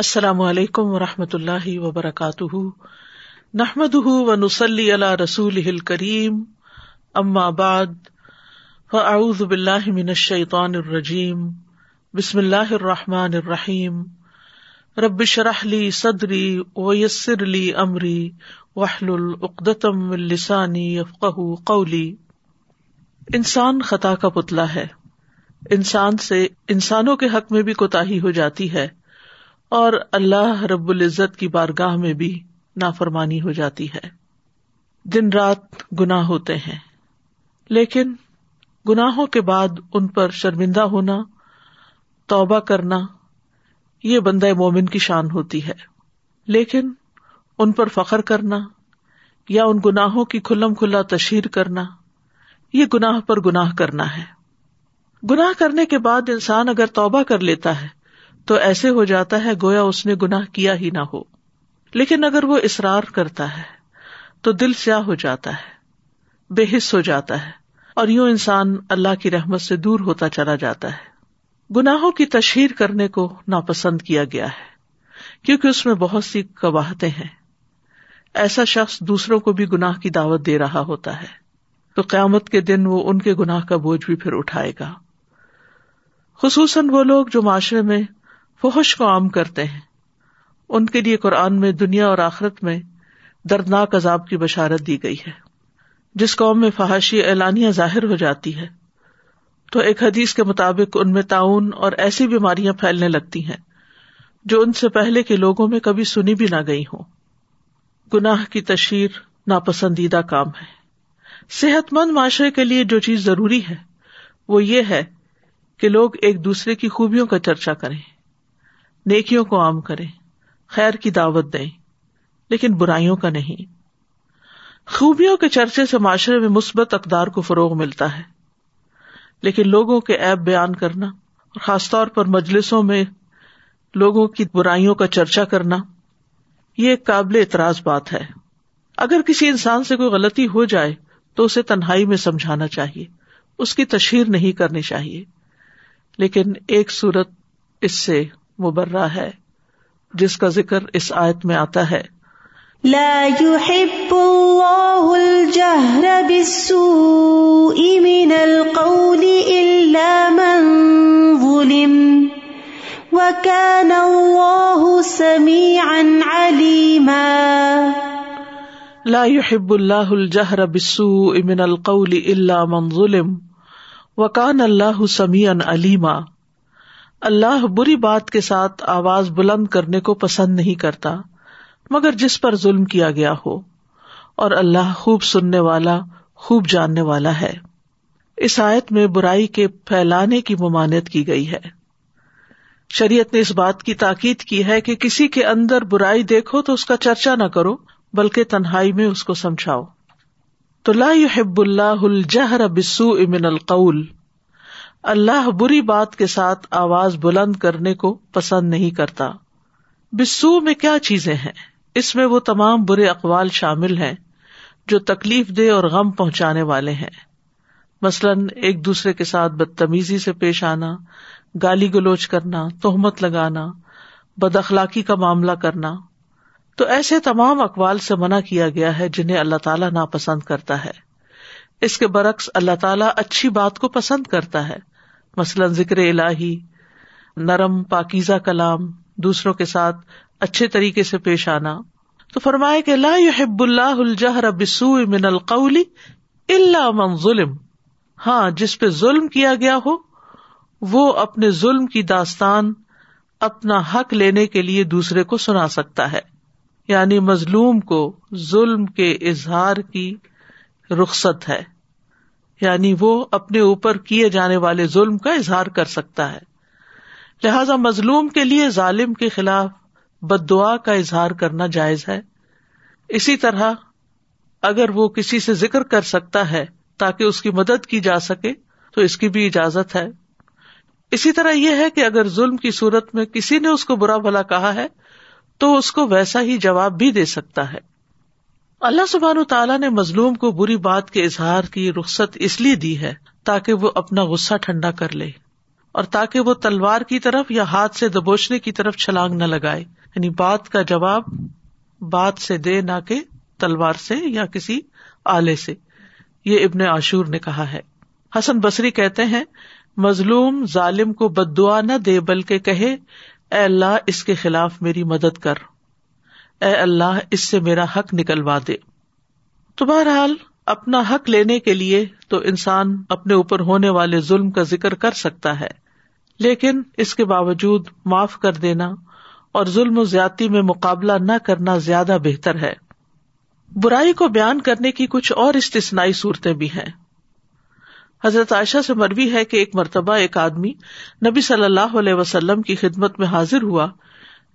السلام علیکم و رحمۃ اللہ وبرکاتہ۔ نحمد و نسلی اللہ رسول کریم بعد، فاعوذ باللہ من الشیطان الرجیم۔ بسم اللہ الرحمٰن الرحیم۔ ربش رحلی صدری ویسر علی عمری وحل العقدم السانی افقہ قولی۔ انسان خطا کا پتلا ہے۔ انسان سے، انسانوں کے حق میں بھی کوتا ہو جاتی ہے۔ اور اللہ رب العزت کی بارگاہ میں بھی نافرمانی ہو جاتی ہے۔ دن رات گناہ ہوتے ہیں، لیکن گناہوں کے بعد ان پر شرمندہ ہونا، توبہ کرنا، یہ بندہ مومن کی شان ہوتی ہے۔ لیکن ان پر فخر کرنا یا ان گناہوں کی کھلم کھلا تشہیر کرنا، یہ گناہ پر گناہ کرنا ہے۔ گناہ کرنے کے بعد انسان اگر توبہ کر لیتا ہے تو ایسے ہو جاتا ہے گویا اس نے گناہ کیا ہی نہ ہو۔ لیکن اگر وہ اصرار کرتا ہے، تو دل سیاہ ہو جاتا ہے، بے حص ہو جاتا ہے، اور یوں انسان اللہ کی رحمت سے دور ہوتا چلا جاتا ہے۔ گناہوں کی تشہیر کرنے کو ناپسند کیا گیا ہے، کیونکہ اس میں بہت سی قباہتیں ہیں۔ ایسا شخص دوسروں کو بھی گناہ کی دعوت دے رہا ہوتا ہے۔ تو قیامت کے دن وہ ان کے گناہ کا بوجھ بھی پھر اٹھائے گا۔ خصوصاً وہ لوگ جو معاشرے میں فحش کو عام کرتے ہیں۔ ان کے لیے قرآن میں، دنیا اور آخرت میں دردناک عذاب کی بشارت دی گئی ہے۔ جس قوم میں فحاشی اعلانیہ ظاہر ہو جاتی ہے، تو ایک حدیث کے مطابق ان میں تعاون اور ایسی بیماریاں پھیلنے لگتی ہیں جو ان سے پہلے کے لوگوں میں کبھی سنی بھی نہ گئی ہوں۔ گناہ کی تشہیر ناپسندیدہ کام ہے۔ صحت مند معاشرے کے لیے جو چیز ضروری ہے، وہ یہ ہے کہ لوگ ایک دوسرے کی خوبیوں کا چرچا کریں۔ نیکیوں کو عام کریں خیر کی دعوت دیں لیکن برائیوں کا نہیں۔ خوبیوں کے چرچے سے معاشرے میں مثبت اقدار کو فروغ ملتا ہے۔ لیکن لوگوں کے ایپ بیان کرنا اور خاص طور پر مجلسوں میں لوگوں کی برائیوں کا چرچا کرنا، یہ ایک قابل اعتراض بات ہے۔ اگر کسی انسان سے کوئی غلطی ہو جائے، تو اسے تنہائی میں سمجھانا چاہیے۔ اس کی تشہیر نہیں کرنی چاہیے۔ لیکن ایک صورت اس سے مبرہ ہے جس کا ذکر اس آیت میں آتا ہے۔ لا يحب الله الجهر بالسوء من القول إلا من ظلم وكان الله سميعا عليما لا يحب الله الجهر بالسوء من القول إلا من ظلم وكان الله سميعا عليما اللہ بری بات کے ساتھ آواز بلند کرنے کو پسند نہیں کرتا، مگر جس پر ظلم کیا گیا ہو، اور اللہ خوب سننے والا، خوب جاننے والا ہے۔ اس آیت میں برائی کے پھیلانے کی ممانت کی گئی ہے۔ شریعت نے اس بات کی تاکید کی ہے کہ کسی کے اندر برائی دیکھو تو اس کا چرچا نہ کرو، بلکہ تنہائی میں اس کو سمجھاؤ۔ تو لا يحب اللہ الجہر بسو امن القول۔ اللہ بری بات کے ساتھ آواز بلند کرنے کو پسند نہیں کرتا۔ بسو میں کیا چیزیں ہیں؟ اس میں وہ تمام برے اقوال شامل ہیں جو تکلیف دے اور غم پہنچانے والے ہیں۔ مثلاً ایک دوسرے کے ساتھ بدتمیزی سے پیش آنا، گالی گلوچ کرنا، تہمت لگانا، بد اخلاقی کا معاملہ کرنا۔ تو ایسے تمام اقوال سے منع کیا گیا ہے جنہیں اللہ تعالیٰ ناپسند کرتا ہے۔ اس کے برعکس اللہ تعالیٰ اچھی بات کو پسند کرتا ہے۔ مثلاً ذکر الہی، نرم، پاکیزہ کلام، دوسروں کے ساتھ اچھے طریقے سے پیش آنا۔ تو فرمائے کہ لا يحب اللہ الجہر بسو من القول اللہ من ظلم۔ ہاں جس پہ ظلم کیا گیا ہو، وہ اپنے ظلم کی داستان، اپنا حق لینے کے لیے دوسرے کو سنا سکتا ہے۔ یعنی مظلوم کو ظلم کے اظہار کی رخصت ہے۔ یعنی وہ اپنے اوپر کیے جانے والے ظلم کا اظہار کر سکتا ہے۔ لہذا مظلوم کے لیے ظالم کے خلاف بد دعا کا اظہار کرنا جائز ہے۔ اسی طرح اگر وہ کسی سے ذکر کر سکتا ہے تاکہ اس کی مدد کی جا سکے تو اس کی بھی اجازت ہے۔ اسی طرح یہ ہے کہ اگر ظلم کی صورت میں کسی نے اس کو برا بھلا کہا ہے تو اس کو ویسا ہی جواب بھی دے سکتا ہے۔ اللہ سبحان و تعالیٰ نے مظلوم کو بری بات کے اظہار کی رخصت اس لیے دی ہے تاکہ وہ اپنا غصہ ٹھنڈا کر لے اور تاکہ وہ تلوار کی طرف یا ہاتھ سے دبوچنے کی طرف چھلانگ نہ لگائے۔ یعنی بات کا جواب بات سے دے نہ کہ تلوار سے یا کسی آلے سے۔ یہ ابن عاشور نے کہا ہے۔ حسن بصری کہتے ہیں، مظلوم ظالم کو بد دعا نہ دے بلکہ کہے، اے اللہ اس کے خلاف میری مدد کر۔ اے اللہ، اس سے میرا حق نکلوا دے۔ تو بہرحال، اپنا حق لینے کے لیے تو انسان اپنے اوپر ہونے والے ظلم کا ذکر کر سکتا ہے، لیکن اس کے باوجود معاف کر دینا اور ظلم و زیادتی میں مقابلہ نہ کرنا زیادہ بہتر ہے۔ برائی کو بیان کرنے کی کچھ اور استثنائی صورتیں بھی ہیں۔ حضرت عائشہ سے مروی ہے کہ ایک مرتبہ ایک آدمی نبی صلی اللہ علیہ وسلم کی خدمت میں حاضر ہوا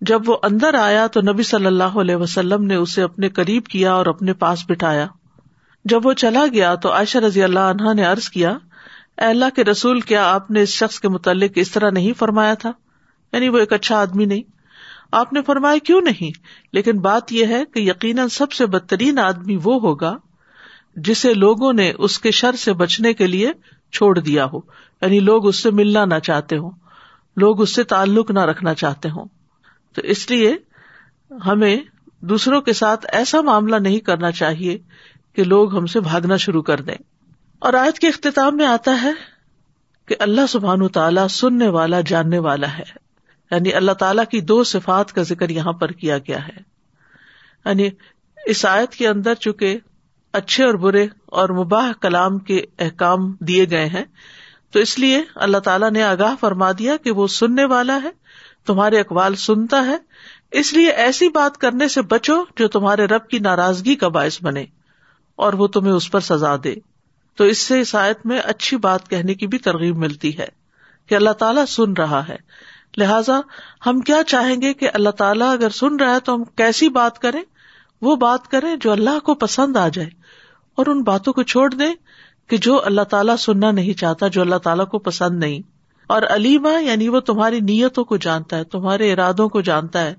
جب وہ اندر آیا تو نبی صلی اللہ علیہ وسلم نے اسے اپنے قریب کیا اور اپنے پاس بٹھایا۔ جب وہ چلا گیا تو عائشہ رضی اللہ عنہا نے ارض کیا، اے اللہ کے رسول، کیا آپ نے اس شخص کے متعلق اس طرح نہیں فرمایا تھا؟ یعنی وہ ایک اچھا آدمی نہیں۔ آپ نے فرمایا، کیوں نہیں؟ لیکن بات یہ ہے کہ یقیناً سب سے بدترین آدمی وہ ہوگا جسے لوگوں نے اس کے شر سے بچنے کے لیے چھوڑ دیا ہو۔ یعنی لوگ اس سے ملنا نہ چاہتے ہوں، لوگ اس سے تعلق نہ رکھنا چاہتے ہوں۔ تو اس لیے ہمیں دوسروں کے ساتھ ایسا معاملہ نہیں کرنا چاہیے کہ لوگ ہم سے بھاگنا شروع کر دیں۔ اور آج کے اختتام میں آتا ہے کہ اللہ سبحان تعالیٰ سننے والا، جاننے والا ہے۔ یعنی اللہ تعالیٰ کی دو صفات کا ذکر یہاں پر کیا گیا ہے۔ یعنی اس آیت کے اندر چونکہ اچھے اور برے اور مباح کلام کے احکام دیے گئے ہیں، تو اس لیے اللہ تعالیٰ نے آگاہ فرما دیا کہ وہ سننے والا ہے تمہارے اقوال سنتا ہے، اس لیے ایسی بات کرنے سے بچو جو تمہارے رب کی ناراضگی کا باعث بنے اور وہ تمہیں اس پر سزا دے۔ تو اس سے اس آیت میں اچھی بات کہنے کی بھی ترغیب ملتی ہے کہ اللہ تعالیٰ سن رہا ہے۔ لہذا ہم کیا چاہیں گے کہ اللہ تعالیٰ اگر سن رہا ہے تو ہم کیسی بات کریں؟ وہ بات کریں جو اللہ کو پسند آ جائے۔ اور ان باتوں کو چھوڑ دیں کہ جو اللہ تعالیٰ سننا نہیں چاہتا، جو اللہ تعالیٰ کو پسند نہیں۔ اور علیما یعنی وہ تمہاری نیتوں کو جانتا ہے، تمہارے ارادوں کو جانتا ہے،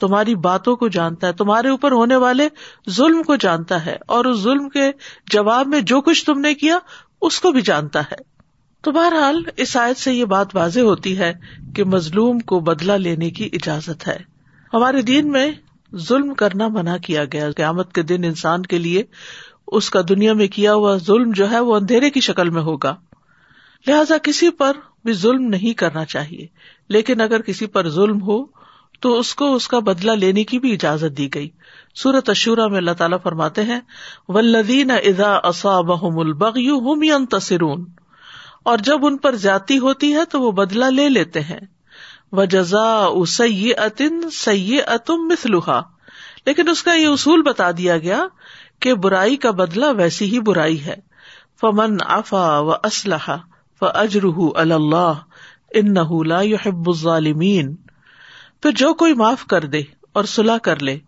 تمہاری باتوں کو جانتا ہے، تمہارے اوپر ہونے والے ظلم کو جانتا ہے اور اس ظلم کے جواب میں جو کچھ تم نے کیا، اس کو بھی جانتا ہے۔ تو بہرحال اس آیت سے یہ بات واضح ہوتی ہے کہ مظلوم کو بدلا لینے کی اجازت ہے۔ ہمارے دین میں ظلم کرنا منع کیا گیا۔ قیامت کے دن انسان کے لیے اس کا دنیا میں کیا ہوا ظلم جو ہے وہ اندھیرے کی شکل میں ہوگا۔ لہذا کسی پر بھی ظلم نہیں کرنا چاہیے۔ لیکن اگر کسی پر ظلم ہو، تو اس کو اس کا بدلا لینے کی بھی اجازت دی گئی۔ سورت اشورا میں اللہ تعالیٰ فرماتے ہیں ولدین ادا اصابہم البغی ہم ینتصرون اور جب ان پر زیادتی ہوتی ہے، تو وہ بدلا لے لیتے ہیں۔ و جزا سی اتن سی اتم مسلوحا لیکن اس کا یہ اصول بتا دیا گیا کہ برائی کا بدلا ویسی ہی برائی ہے۔ فمن افا و اسلحہ اجرح اللہ ان نہ الظالمین پھر جو کوئی معاف کر دے اور صلاح کر لے،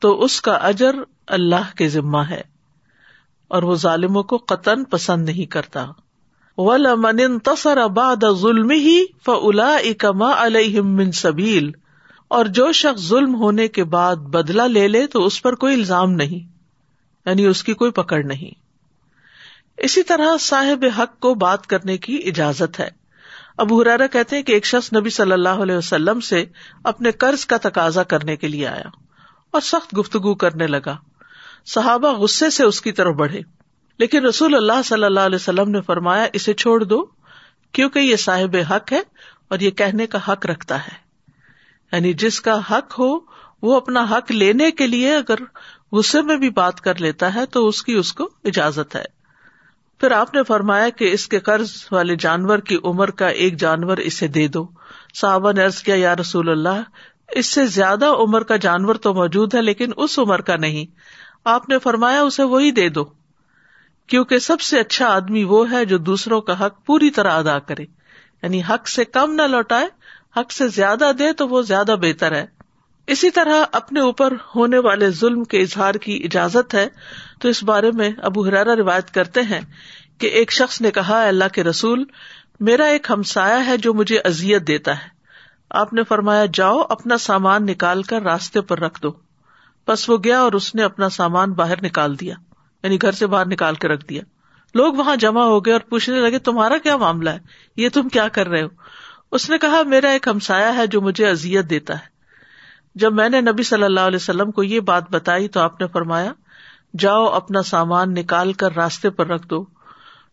تو اس کا اجر اللہ کے ذمہ ہے۔ اور وہ ظالموں کو قطن پسند نہیں کرتا۔ ولمن تصر بعد ظلم ہی فلا اکما علیہ سبیل اور جو شخص ظلم ہونے کے بعد بدلا لے لے، تو اس پر کوئی الزام نہیں۔ یعنی اس کی کوئی پکڑ نہیں۔ اسی طرح صاحب حق کو بات کرنے کی اجازت ہے۔ ابو حرارا کہتے ہیں کہ ایک شخص نبی صلی اللہ علیہ وسلم سے اپنے قرض کا تقاضا کرنے کے لیے آیا اور سخت گفتگو کرنے لگا۔ صحابہ غصے سے اس کی طرف بڑھے۔ لیکن رسول اللہ صلی اللہ علیہ وسلم نے فرمایا، اسے چھوڑ دو، کیونکہ یہ صاحب حق ہے اور یہ کہنے کا حق رکھتا ہے۔ یعنی جس کا حق ہو، وہ اپنا حق لینے کے لیے اگر غصے میں بھی بات کر لیتا ہے تو اس کی اس کو اجازت ہے۔ پھر آپ نے فرمایا کہ اس کے قرض والے جانور کی عمر کا ایک جانور اسے دے دو۔ صحابہ نے ارض کیا، یا رسول اللہ، اس سے زیادہ عمر کا جانور تو موجود ہے، لیکن اس عمر کا نہیں۔ آپ نے فرمایا، اسے وہی دے دو۔ کیونکہ سب سے اچھا آدمی وہ ہے جو دوسروں کا حق پوری طرح ادا کرے۔ یعنی حق سے کم نہ لوٹائے، حق سے زیادہ دے تو وہ زیادہ بہتر ہے۔ اسی طرح اپنے اوپر ہونے والے ظلم کے اظہار کی اجازت ہے تو اس بارے میں ابو حرارا روایت کرتے ہیں کہ ایک شخص نے کہا اللہ کے رسول، میرا ایک ہمسایا ہے جو مجھے ازیت دیتا ہے۔ آپ نے فرمایا، جاؤ، اپنا سامان نکال کر راستے پر رکھ دو۔ بس وہ گیا اور اس نے اپنا سامان باہر نکال دیا یعنی گھر سے باہر نکال کے رکھ دیا۔ لوگ وہاں جمع ہو گئے اور پوچھنے لگے، تمہارا کیا معاملہ ہے؟ یہ تم کیا کر رہے ہو؟ اس نے کہا، میرا ایک ہمسایا ہے جو مجھے ازیت دیتا ہے۔ جب میں نے نبی صلی اللہ علیہ وسلم کو یہ بات بتائی تو آپ نے فرمایا، جاؤ اپنا سامان نکال کر راستے پر رکھ دو۔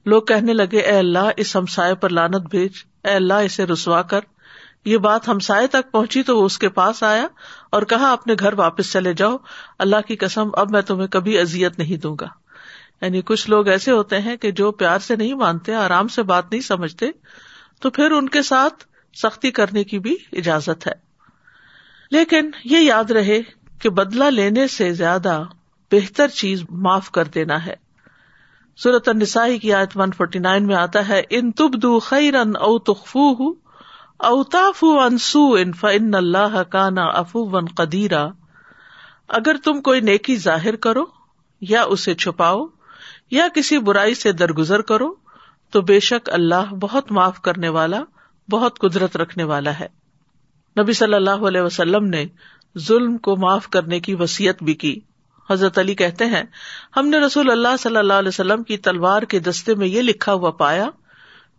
لوگ کہنے لگے، اے اللہ، اس ہمسائے پر لانت بھیج۔ اے اللہ، اسے رسوا کر۔ یہ بات ہمسائے تک پہنچی تو وہ اس کے پاس آیا اور کہا، اپنے گھر واپس چلے جاؤ۔ اللہ کی قسم، اب میں تمہیں کبھی ازیت نہیں دوں گا۔ یعنی کچھ لوگ ایسے ہوتے ہیں کہ جو پیار سے نہیں مانتے، آرام سے بات نہیں سمجھتے، تو پھر ان کے ساتھ سختی کرنے کی بھی اجازت ہے۔ لیکن یہ یاد رہے کہ بدلا لینے سے زیادہ بہتر چیز معاف کر دینا ہے۔ صورت النسائی کی آیت ون فورٹی نائن میں آتا ہے، ان تب دو خیرن او تخفو اوتاف انسو ان فن اللہ کا نا افو ون قدیرا۔ اگر تم کوئی نیکی ظاہر کرو یا اسے چھپاؤ یا کسی برائی سے درگزر کرو، تو بے شک اللہ بہت معاف کرنے والا، بہت قدرت رکھنے والا ہے۔ نبی صلی اللہ علیہ وسلم نے ظلم کو معاف کرنے کی وسیعت بھی کی۔ حضرت علی کہتے ہیں، ہم نے رسول اللہ صلی اللہ علیہ وسلم کی تلوار کے دستے میں یہ لکھا ہوا پایا،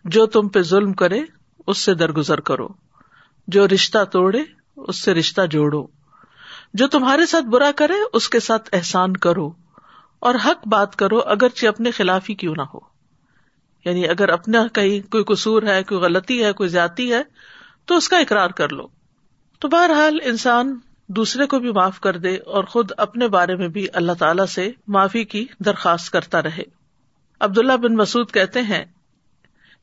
جو تم پہ ظلم کرے، اس سے درگزر کرو۔ جو رشتہ توڑے، اس سے رشتہ جوڑو۔ جو تمہارے ساتھ برا کرے، اس کے ساتھ احسان کرو۔ اور حق بات کرو، اگرچہ اپنے خلاف ہی کیوں نہ ہو۔ یعنی اگر اپنا کہیں کوئی قصور ہے، کوئی غلطی ہے، کوئی زیادتی ہے، تو اس کا اقرار کر لو۔ تو بہرحال انسان دوسرے کو بھی معاف کر دے اور خود اپنے بارے میں بھی اللہ تعالی سے معافی کی درخواست کرتا رہے۔ عبداللہ بن مسعد کہتے ہیں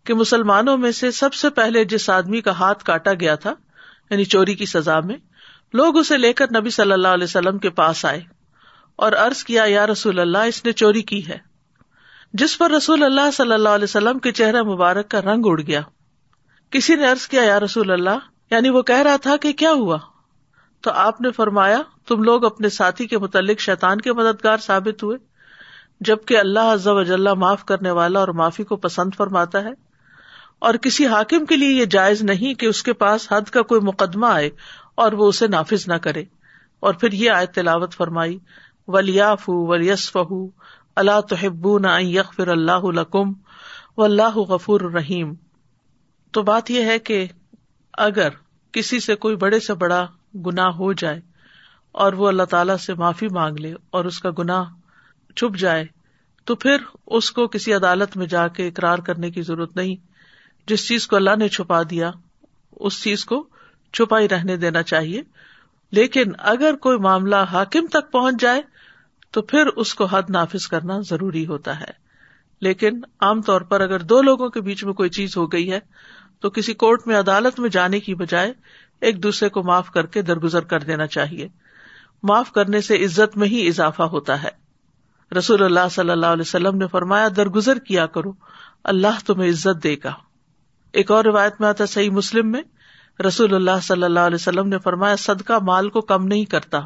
کہ مسلمانوں میں سے سب سے پہلے جس آدمی کا ہاتھ کاٹا گیا تھا یعنی چوری کی سزا میں، لوگ اسے لے کر نبی صلی اللہ علیہ وسلم کے پاس آئے اور ارض کیا، یا رسول اللہ، اس نے چوری کی ہے۔ جس پر رسول اللہ صلی اللہ علیہ وسلم کے چہرہ مبارک کا رنگ اڑ گیا۔ کسی نے ارض کیا، یا رسول اللہ یعنی وہ کہہ رہا تھا کہ کیا ہوا؟ تو آپ نے فرمایا، تم لوگ اپنے ساتھی کے متعلق شیطان کے مددگار ثابت ہوئے، جبکہ اللہ عز و جل معاف کرنے والا اور معافی کو پسند فرماتا ہے۔ اور کسی حاکم کے لیے یہ جائز نہیں کہ اس کے پاس حد کا کوئی مقدمہ آئے اور وہ اسے نافذ نہ کرے۔ اور پھر یہ آئے تلاوت فرمائی ولیاف ولیس فہ اللہ تحب نہ یغفر اللہ لکم و اللہ غفور الرحیم تو بات یہ ہے کہ اگر کسی سے کوئی بڑے سے بڑا گنا ہو جائے اور وہ اللہ تعالی سے معافی مانگ لے اور اس کا گنا چھپ جائے، تو پھر اس کو کسی عدالت میں جا کے اقرار کرنے کی ضرورت نہیں۔ جس چیز کو اللہ نے چھپا دیا، اس چیز کو چھپا ہی رہنے دینا چاہیے۔ لیکن اگر کوئی معاملہ حاکم تک پہنچ جائے، تو پھر اس کو حد نافذ کرنا ضروری ہوتا ہے۔ لیکن عام طور پر اگر دو لوگوں کے بیچ میں کوئی چیز ہو گئی ہے تو کسی کورٹ میں عدالت میں جانے کی بجائے ایک دوسرے کو معاف کر کے درگزر کر دینا چاہیے۔ معاف کرنے سے عزت میں ہی اضافہ ہوتا ہے۔ رسول اللہ صلی اللہ علیہ وسلم نے فرمایا، درگزر کیا کرو، اللہ تمہیں عزت دے گا۔ ایک اور روایت میں آتا صحیح مسلم میں رسول اللہ صلی اللہ علیہ وسلم نے فرمایا، صدقہ مال کو کم نہیں کرتا۔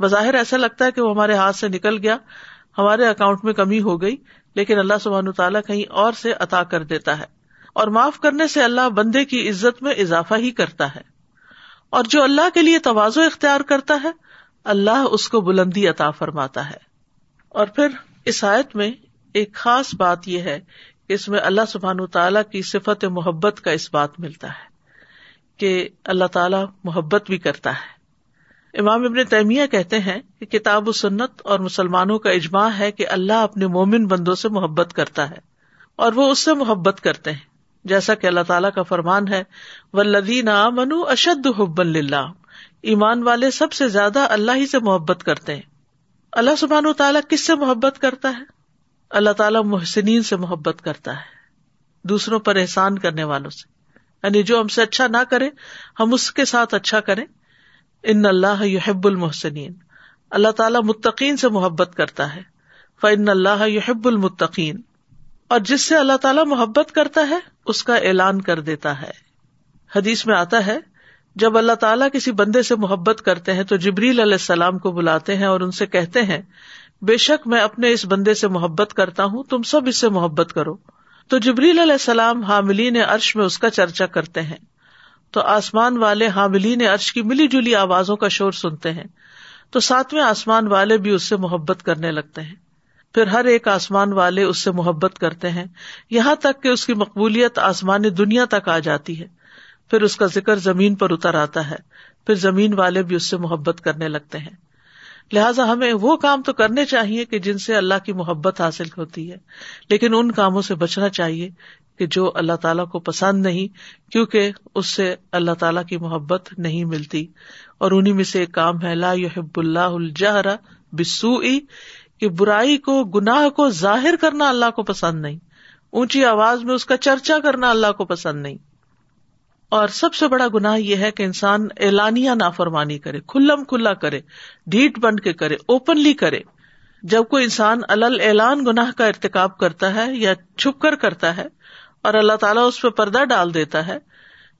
بظاہر ایسا لگتا ہے کہ وہ ہمارے ہاتھ سے نکل گیا، ہمارے اکاؤنٹ میں کمی ہو گئی، لیکن اللہ سبحان تعالیٰ کہیں اور سے عطا کر دیتا ہے۔ اور معاف کرنے سے اللہ بندے کی عزت میں اضافہ ہی کرتا ہے۔ اور جو اللہ کے لیے توازو اختیار کرتا ہے، اللہ اس کو بلندی عطا فرماتا ہے۔ اور پھر اس آیت میں ایک خاص بات یہ ہے کہ اس میں اللہ سبحان تعالیٰ کی صفت محبت کا اس بات ملتا ہے کہ اللہ تعالیٰ محبت بھی کرتا ہے۔ امام ابن تیمیہ کہتے ہیں کہ کتاب و سنت اور مسلمانوں کا اجماع ہے کہ اللہ اپنے مومن بندوں سے محبت کرتا ہے اور وہ اس سے محبت کرتے ہیں۔ جیسا کہ اللہ تعالیٰ کا فرمان ہے ولدین منو اشد حب اللہ ایمان والے سب سے زیادہ اللہ ہی سے محبت کرتے ہیں۔ اللہ سبحان و تعالیٰ کس سے محبت کرتا ہے؟ اللہ تعالیٰ محسنین سے محبت کرتا ہے، دوسروں پر احسان کرنے والوں سے۔ یعنی جو ہم سے اچھا نہ کرے، ہم اس کے ساتھ اچھا کریں۔ ان اللہ یحب المحسنین۔ اللہ تعالیٰ متقین سے محبت کرتا ہے۔ فن اللہ یحب المتقین۔ اور جس سے اللہ تعالیٰ محبت کرتا ہے اس کا اعلان کر دیتا ہے۔ حدیث میں آتا ہے، جب اللہ تعالیٰ کسی بندے سے محبت کرتے ہیں تو جبریل علیہ السلام کو بلاتے ہیں اور ان سے کہتے ہیں، بے شک میں اپنے اس بندے سے محبت کرتا ہوں، تم سب اس سے محبت کرو۔ تو جبریل علیہ السلام حاملین عرش میں اس کا چرچا کرتے ہیں۔ تو آسمان والے حاملین عرش کی ملی جلی آوازوں کا شور سنتے ہیں۔ تو ساتویں آسمان والے بھی اس سے محبت کرنے لگتے ہیں۔ پھر ہر ایک آسمان والے اس سے محبت کرتے ہیں۔ یہاں تک کہ اس کی مقبولیت آسمان دنیا تک آ جاتی ہے۔ پھر اس کا ذکر زمین پر اتر آتا ہے۔ پھر زمین والے بھی اس سے محبت کرنے لگتے ہیں۔ لہٰذا ہمیں وہ کام تو کرنے چاہیے کہ جن سے اللہ کی محبت حاصل ہوتی ہے۔ لیکن ان کاموں سے بچنا چاہیے کہ جو اللہ تعالیٰ کو پسند نہیں، کیونکہ اس سے اللہ تعالیٰ کی محبت نہیں ملتی۔ اور انہیں میں سے ایک کام ہے، لا یحب اللہ الجہر بسو کہ برائی کو، گناہ کو ظاہر کرنا اللہ کو پسند نہیں۔ اونچی آواز میں اس کا چرچا کرنا اللہ کو پسند نہیں۔ اور سب سے بڑا گناہ یہ ہے کہ انسان اعلانیہ نافرمانی کرے، کھلم کھلا کرے، ڈھیٹ بن کے کرے اوپنلی کرے۔ جب کوئی انسان الل اعلان گناہ کا ارتکاب کرتا ہے یا چھپ کر کرتا ہے اور اللہ تعالیٰ اس پہ پردہ ڈال دیتا ہے،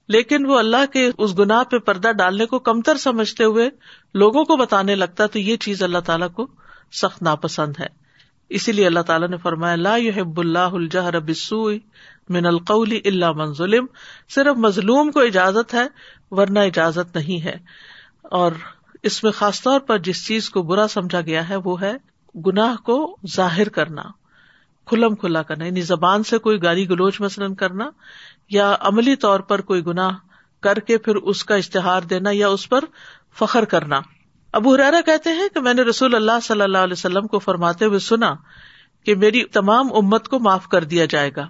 لیکن وہ اللہ کے اس گناہ پہ پردہ ڈالنے کو کمتر سمجھتے ہوئے لوگوں کو بتانے لگتا تو یہ چیز اللہ تعالیٰ کو سخت ناپسند ہے۔ اسی لیے اللہ تعالیٰ نے فرمایا، لا يحب اللہ الجہر بالسوء من القول الا من ظلم۔ صرف مظلوم کو اجازت ہے، ورنہ اجازت نہیں ہے۔ اور اس میں خاص طور پر جس چیز کو برا سمجھا گیا ہے، وہ ہے گناہ کو ظاہر کرنا۔ کھلم کھلا کرنا یعنی زبان سے کوئی گالی گلوچ مثلاً کرنا، یا عملی طور پر کوئی گناہ کر کے پھر اس کا اشتہار دینا یا اس پر فخر کرنا۔ ابو حرارا کہتے ہیں کہ میں نے رسول اللہ صلی اللہ علیہ وسلم کو فرماتے ہوئے سنا کہ میری تمام امت کو معاف کر دیا جائے گا،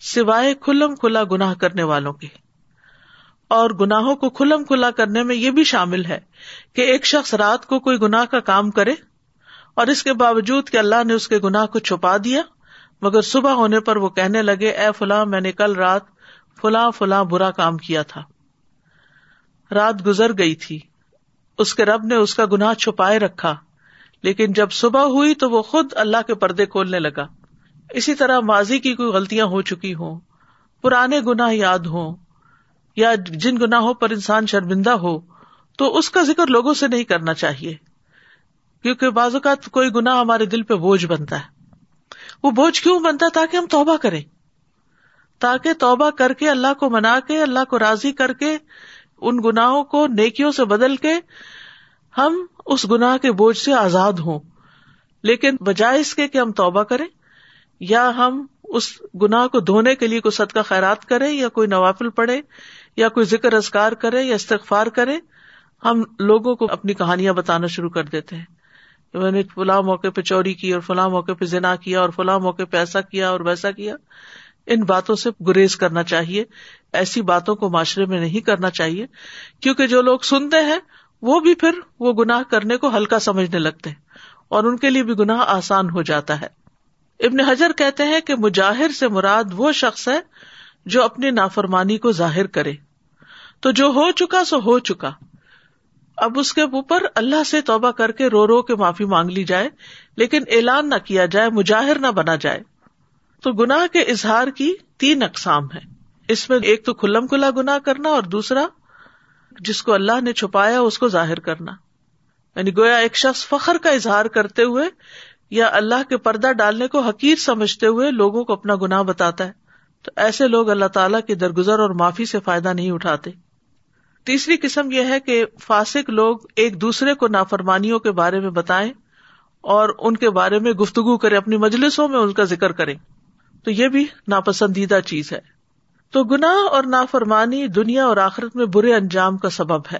سوائے کھلم کھلا گناہ کرنے والوں کے۔ اور گناہوں کو کھلم کھلا کرنے میں یہ بھی شامل ہے کہ ایک شخص رات کو کوئی گناہ کا کام کرے اور اس کے باوجود کہ اللہ نے اس کے گناہ کو چھپا دیا، مگر صبح ہونے پر وہ کہنے لگے، اے فلاں، میں نے کل رات فلاں فلاں برا کام کیا تھا۔ رات گزر گئی تھی۔ اس کے رب نے اس کا گناہ چھپائے رکھا۔ لیکن جب صبح ہوئی تو وہ خود اللہ کے پردے کھولنے لگا۔ اسی طرح ماضی کی کوئی غلطیاں ہو چکی ہوں، پرانے گناہ یاد ہوں، یا جن گناہوں پر انسان شرمندہ ہو، تو اس کا ذکر لوگوں سے نہیں کرنا چاہیے۔ کیونکہ بعض اوقات کوئی گنا ہمارے دل پہ بوجھ بنتا ہے۔ وہ بوجھ کیوں بنتا ہے؟ تاکہ ہم توبہ کریں۔ تاکہ توبہ کر کے اللہ کو منا کے، اللہ کو راضی کر کے، ان گناہوں کو نیکیوں سے بدل کے ہم اس گناہ کے بوجھ سے آزاد ہوں۔ لیکن بجائے اس کے کہ ہم توبہ کریں، یا ہم اس گناہ کو دھونے کے لیے کوئی صدقہ خیرات کرے یا کوئی نوافل پڑھے یا کوئی ذکر ازکار کرے یا استغفار کرے ہم لوگوں کو اپنی کہانیاں بتانا شروع کر دیتے ہیں۔ میں نے فلاں موقع پہ چوری کی، اور فلاں موقع پہ ذنا کیا، اور فلاں موقع پہ ایسا کیا، اور ویسا کیا۔ ان باتوں سے گریز کرنا چاہیے۔ ایسی باتوں کو معاشرے میں نہیں کرنا چاہیے، کیونکہ جو لوگ سنتے ہیں وہ بھی پھر وہ گناہ کرنے کو ہلکا سمجھنے لگتے ہیں اور ان کے لیے بھی گناہ آسان ہو جاتا ہے۔ ابن حجر کہتے ہیں کہ مجاہر سے مراد وہ شخص ہے جو اپنی نافرمانی کو ظاہر کرے۔ تو جو ہو چکا سو ہو چکا۔ اب اس کے اوپر اللہ سے توبہ کر کے رو رو کے معافی مانگ لی جائے، لیکن اعلان نہ کیا جائے، مجاہر نہ بنا جائے۔ تو گناہ کے اظہار کی تین اقسام ہے اس میں ایک تو کھلم کھلا گنا کرنا اور دوسرا جس کو اللہ نے چھپایا اس کو ظاہر کرنا۔ یعنی گویا ایک شخص فخر کا اظہار کرتے ہوئے یا اللہ کے پردہ ڈالنے کو حقیر سمجھتے ہوئے لوگوں کو اپنا گناہ بتاتا ہے۔ تو ایسے لوگ اللہ تعالیٰ کی درگزر اور معافی سے فائدہ نہیں اٹھاتے۔ تیسری قسم یہ ہے کہ فاسق لوگ ایک دوسرے کو نافرمانیوں کے بارے میں بتائیں اور ان کے بارے میں گفتگو کرے اپنی مجلسوں میں ان کا ذکر کرے تو یہ بھی ناپسندیدہ چیز ہے۔ تو گناہ اور نافرمانی دنیا اور آخرت میں برے انجام کا سبب ہے۔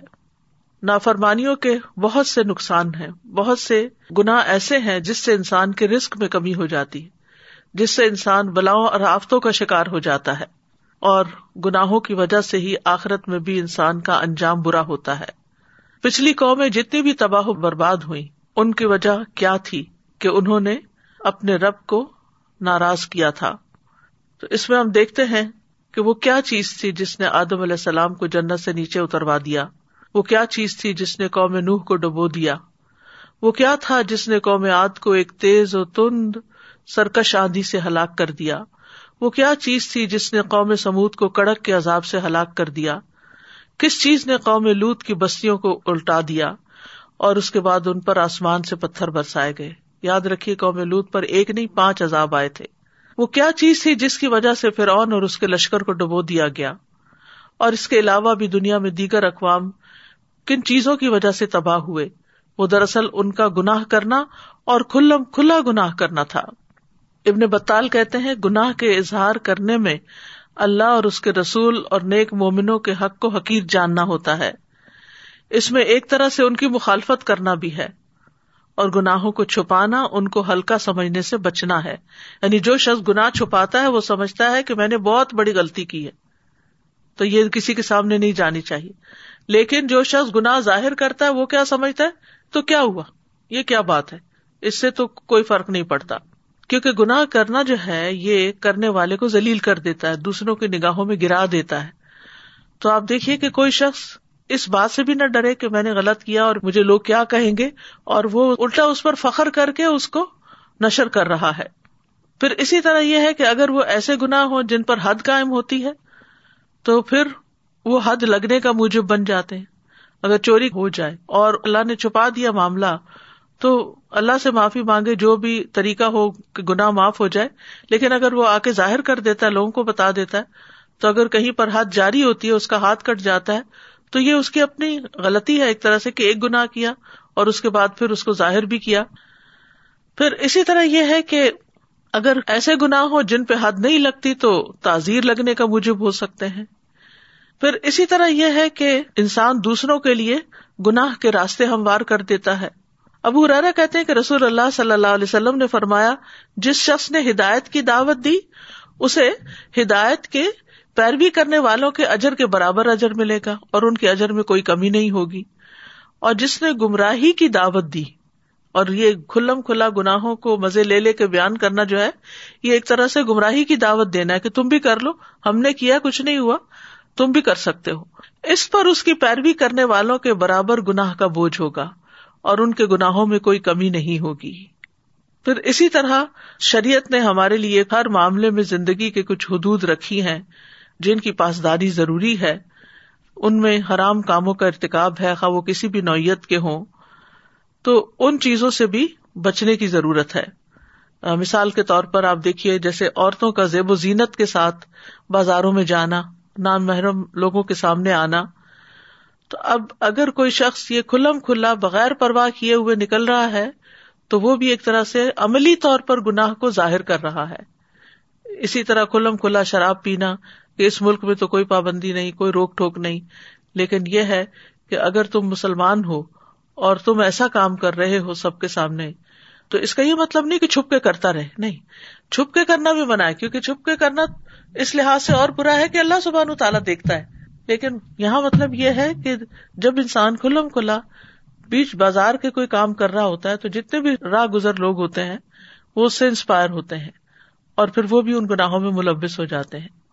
نافرمانیوں کے بہت سے نقصان ہیں۔ بہت سے گناہ ایسے ہیں جس سے انسان کے رسک میں کمی ہو جاتی ہے، جس سے انسان بلاؤں اور آفتوں کا شکار ہو جاتا ہے۔ اور گناہوں کی وجہ سے ہی آخرت میں بھی انسان کا انجام برا ہوتا ہے۔ پچھلی قومیں جتنی بھی تباہ و برباد ہوئی ان کی وجہ کیا تھی کہ انہوں نے اپنے رب کو ناراض کیا تھا؟ تو اس میں ہم دیکھتے ہیں کہ وہ کیا چیز تھی جس نے آدم علیہ السلام کو جنت سے نیچے اتروا دیا؟ وہ کیا چیز تھی جس نے قوم نوح کو ڈبو دیا؟ وہ کیا تھا جس نے قوم آد کو ایک تیز و تند سرکش آندھی سے ہلاک کر دیا؟ وہ کیا چیز تھی جس نے قوم سمود کو کڑک کے عذاب سے ہلاک کر دیا؟ کس چیز نے قوم لوت کی بستیوں کو الٹا دیا اور اس کے بعد ان پر آسمان سے پتھر برسائے گئے؟ یاد رکھیے قوم لوت پر ایک نہیں، پانچ عذاب آئے تھے۔ وہ کیا چیز تھی جس کی وجہ سے فرعون اور اس کے لشکر کو ڈبو دیا گیا؟ اور اس کے علاوہ بھی دنیا میں دیگر اقوام کن چیزوں کی وجہ سے تباہ ہوئے؟ وہ دراصل ان کا گناہ کرنا اور کھلم کھلا گناہ کرنا تھا۔ ابن بطال کہتے ہیں، گناہ کے اظہار کرنے میں اللہ اور اس کے رسول اور نیک مومنوں کے حق کو حقیر جاننا ہوتا ہے۔ اس میں ایک طرح سے ان کی مخالفت کرنا بھی ہے۔ اور گناہوں کو چھپانا ان کو ہلکا سمجھنے سے بچنا ہے۔ یعنی جو شخص گناہ چھپاتا ہے، وہ سمجھتا ہے کہ میں نے بہت بڑی غلطی کی ہے۔ تو یہ کسی کے سامنے نہیں جانی چاہیے۔ لیکن جو شخص گناہ ظاہر کرتا ہے، وہ کیا سمجھتا ہے؟ تو کیا ہوا؟ یہ کیا بات ہے؟ اس سے تو کوئی فرق نہیں پڑتا۔ کیونکہ گناہ کرنا جو ہے، یہ کرنے والے کو ذلیل کر دیتا ہے، دوسروں کی نگاہوں میں گرا دیتا ہے۔ تو آپ دیکھیے کہ کوئی شخص اس بات سے بھی نہ ڈرے کہ میں نے غلط کیا اور مجھے لوگ کیا کہیں گے اور وہ الٹا اس پر فخر کر کے اس کو نشر کر رہا ہے۔ پھر اسی طرح یہ ہے کہ اگر وہ ایسے گنا ہو جن پر حد قائم ہوتی ہے، تو پھر وہ حد لگنے کا موجب بن جاتے ہیں۔ اگر چوری ہو جائے اور اللہ نے چھپا دیا معاملہ، تو اللہ سے معافی مانگے جو بھی طریقہ ہو کہ گناہ معاف ہو جائے، لیکن اگر وہ آ کے ظاہر کر دیتا ہے، لوگوں کو بتا دیتا ہے، تو اگر کہیں پر ہاتھ جاری ہوتی ہے، اس کا ہاتھ کٹ جاتا ہے تو یہ اس کی اپنی غلطی ہے ایک طرح سے کہ ایک گنا کیا اور اس کے بعد پھر اس کو ظاہر بھی کیا۔ پھر اسی طرح یہ ہے کہ اگر ایسے گنا ہو جن پہ حد نہیں لگتی تو تعزیر لگنے کا موجب ہو سکتے ہیں۔ پھر اسی طرح یہ ہے کہ انسان دوسروں کے لیے گناہ کے راستے ہموار کر دیتا ہے۔ ابو ریرا کہتے ہیں کہ رسول اللہ صلی اللہ علیہ وسلم نے فرمایا، جس شخص نے ہدایت کی دعوت دی، اسے ہدایت کے پیروی کرنے والوں کے اجر کے برابر اجر ملے گا اور ان کے اجر میں کوئی کمی نہیں ہوگی۔ اور جس نے گمراہی کی دعوت دی، اور یہ کھلم کھلا گناہوں کو مزے لے لے کے بیان کرنا جو ہے، یہ ایک طرح سے گمراہی کی دعوت دینا ہے کہ تم بھی کر لو، ہم نے کیا، کچھ نہیں ہوا، تم بھی کر سکتے ہو۔ اس پر اس کی پیروی کرنے والوں کے برابر گناہ کا بوجھ ہوگا اور ان کے گناہوں میں کوئی کمی نہیں ہوگی۔ پھر اسی طرح شریعت نے ہمارے لیے ہر معاملے میں زندگی کے کچھ حدود رکھی ہیں۔ جن کی پاسداری ضروری ہے، ان میں حرام کاموں کا ارتقاب ہے، خواہ وہ کسی بھی نوعیت کے ہوں، تو ان چیزوں سے بھی بچنے کی ضرورت ہے۔ مثال کے طور پر آپ دیکھیے، جیسے عورتوں کا زیب و زینت کے ساتھ بازاروں میں جانا، نان محرم لوگوں کے سامنے آنا، تو اب اگر کوئی شخص یہ کھلم کھلا بغیر پرواہ کیے ہوئے نکل رہا ہے، تو وہ بھی ایک طرح سے عملی طور پر گناہ کو ظاہر کر رہا ہے۔ اسی طرح کھلم کھلا شراب پینا کہ اس ملک میں تو کوئی پابندی نہیں، کوئی روک ٹوک نہیں۔ لیکن یہ ہے کہ اگر تم مسلمان ہو اور تم ایسا کام کر رہے ہو سب کے سامنے، تو اس کا یہ مطلب نہیں کہ چھپ کے کرتا رہے، نہیں۔ چھپ کے کرنا بھی منع ہے، کیونکہ چھپ کے کرنا اس لحاظ سے اور برا ہے کہ اللہ سبحان تعالیٰ دیکھتا ہے۔ لیکن یہاں مطلب یہ ہے کہ جب انسان کھلم کھلا بیچ بازار کے کوئی کام کر رہا ہوتا ہے، تو جتنے بھی راہ گزر لوگ ہوتے ہیں، وہ اس سے انسپائر ہوتے ہیں اور پھر وہ بھی ان گناہوں میں ملوث ہو جاتے ہیں۔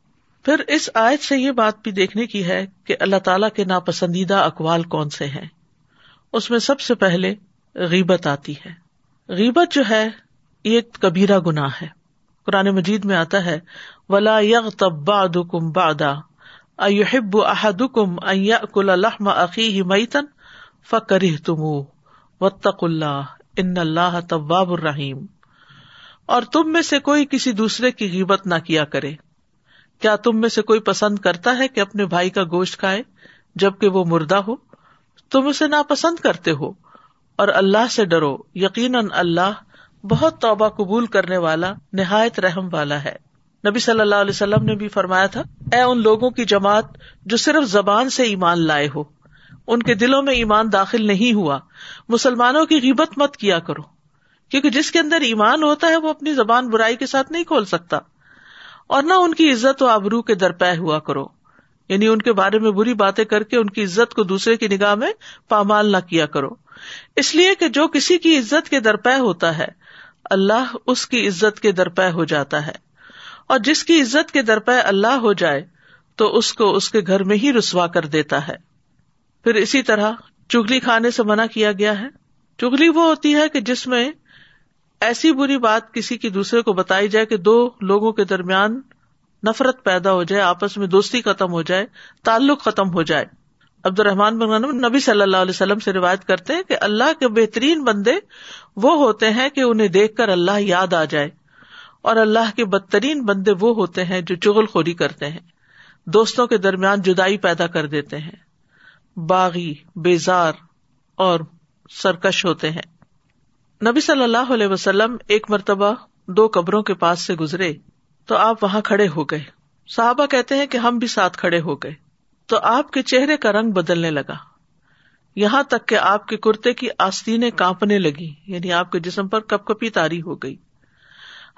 پھر اس آیت سے یہ بات بھی دیکھنے کی ہے کہ اللہ تعالیٰ کے ناپسندیدہ اقوال کون سے ہیں۔ اس میں سب سے پہلے غیبت آتی ہے۔ غیبت جو ہے، یہ کبیرہ گناہ ہے۔ قرآن مجید میں آتا ہے، ولا یغ تبا کم بادا احب احدکم ان یاکل لحم اخیہ میتن فکرہ تمو واتق اللہ ان اللہ طباب الرحیم اور تم میں سے کوئی کسی دوسرے کی غیبت نہ کیا کرے۔ کیا تم میں سے کوئی پسند کرتا ہے کہ اپنے بھائی کا گوشت کھائے جبکہ وہ مردہ ہو؟ تم اسے ناپسند کرتے ہو اور اللہ سے ڈرو، یقیناً اللہ بہت توبہ قبول کرنے والا، نہایت رحم والا ہے۔ نبی صلی اللہ علیہ وسلم نے بھی فرمایا تھا، اے ان لوگوں کی جماعت جو صرف زبان سے ایمان لائے ہو، ان کے دلوں میں ایمان داخل نہیں ہوا، مسلمانوں کی غیبت مت کیا کرو، کیونکہ جس کے اندر ایمان ہوتا ہے وہ اپنی زبان برائی کے ساتھ نہیں کھول سکتا۔ اور نہ ان کی عزت و آبرو کے درپے ہوا کرو۔ یعنی ان کے بارے میں بری باتیں کر کے ان کی عزت کو دوسرے کی نگاہ میں پامال نہ کیا کرو۔ اس لیے کہ جو کسی کی عزت کے درپے ہوتا ہے، اللہ اس کی عزت کے درپے ہو جاتا ہے۔ اور جس کی عزت کے درپے اللہ ہو جائے، تو اس کو اس کے گھر میں ہی رسوا کر دیتا ہے۔ پھر اسی طرح چگلی کھانے سے منع کیا گیا ہے۔ چگلی وہ ہوتی ہے کہ جس میں ایسی بری بات کسی کی دوسرے کو بتائی جائے کہ دو لوگوں کے درمیان نفرت پیدا ہو جائے، آپس میں دوستی ختم ہو جائے، تعلق ختم ہو جائے۔ عبد الرحمان بن نبی صلی اللہ علیہ وسلم سے روایت کرتے ہیں کہ اللہ کے بہترین بندے وہ ہوتے ہیں کہ انہیں دیکھ کر اللہ یاد آ جائے۔ اور اللہ کے بدترین بندے وہ ہوتے ہیں جو چغل خوری کرتے ہیں۔ دوستوں کے درمیان جدائی پیدا کر دیتے ہیں۔ باغی، بیزار اور سرکش ہوتے ہیں۔ نبی صلی اللہ علیہ وسلم ایک مرتبہ دو قبروں کے پاس سے گزرے تو آپ وہاں کھڑے ہو گئے۔ صحابہ کہتے ہیں کہ ہم بھی ساتھ کھڑے ہو گئے۔ تو آپ کے چہرے کا رنگ بدلنے لگا۔ یہاں تک کہ آپ کے کرتے کی آستینیں کانپنے لگی یعنی آپ کے جسم پر کپ کپی تاری ہو گئی۔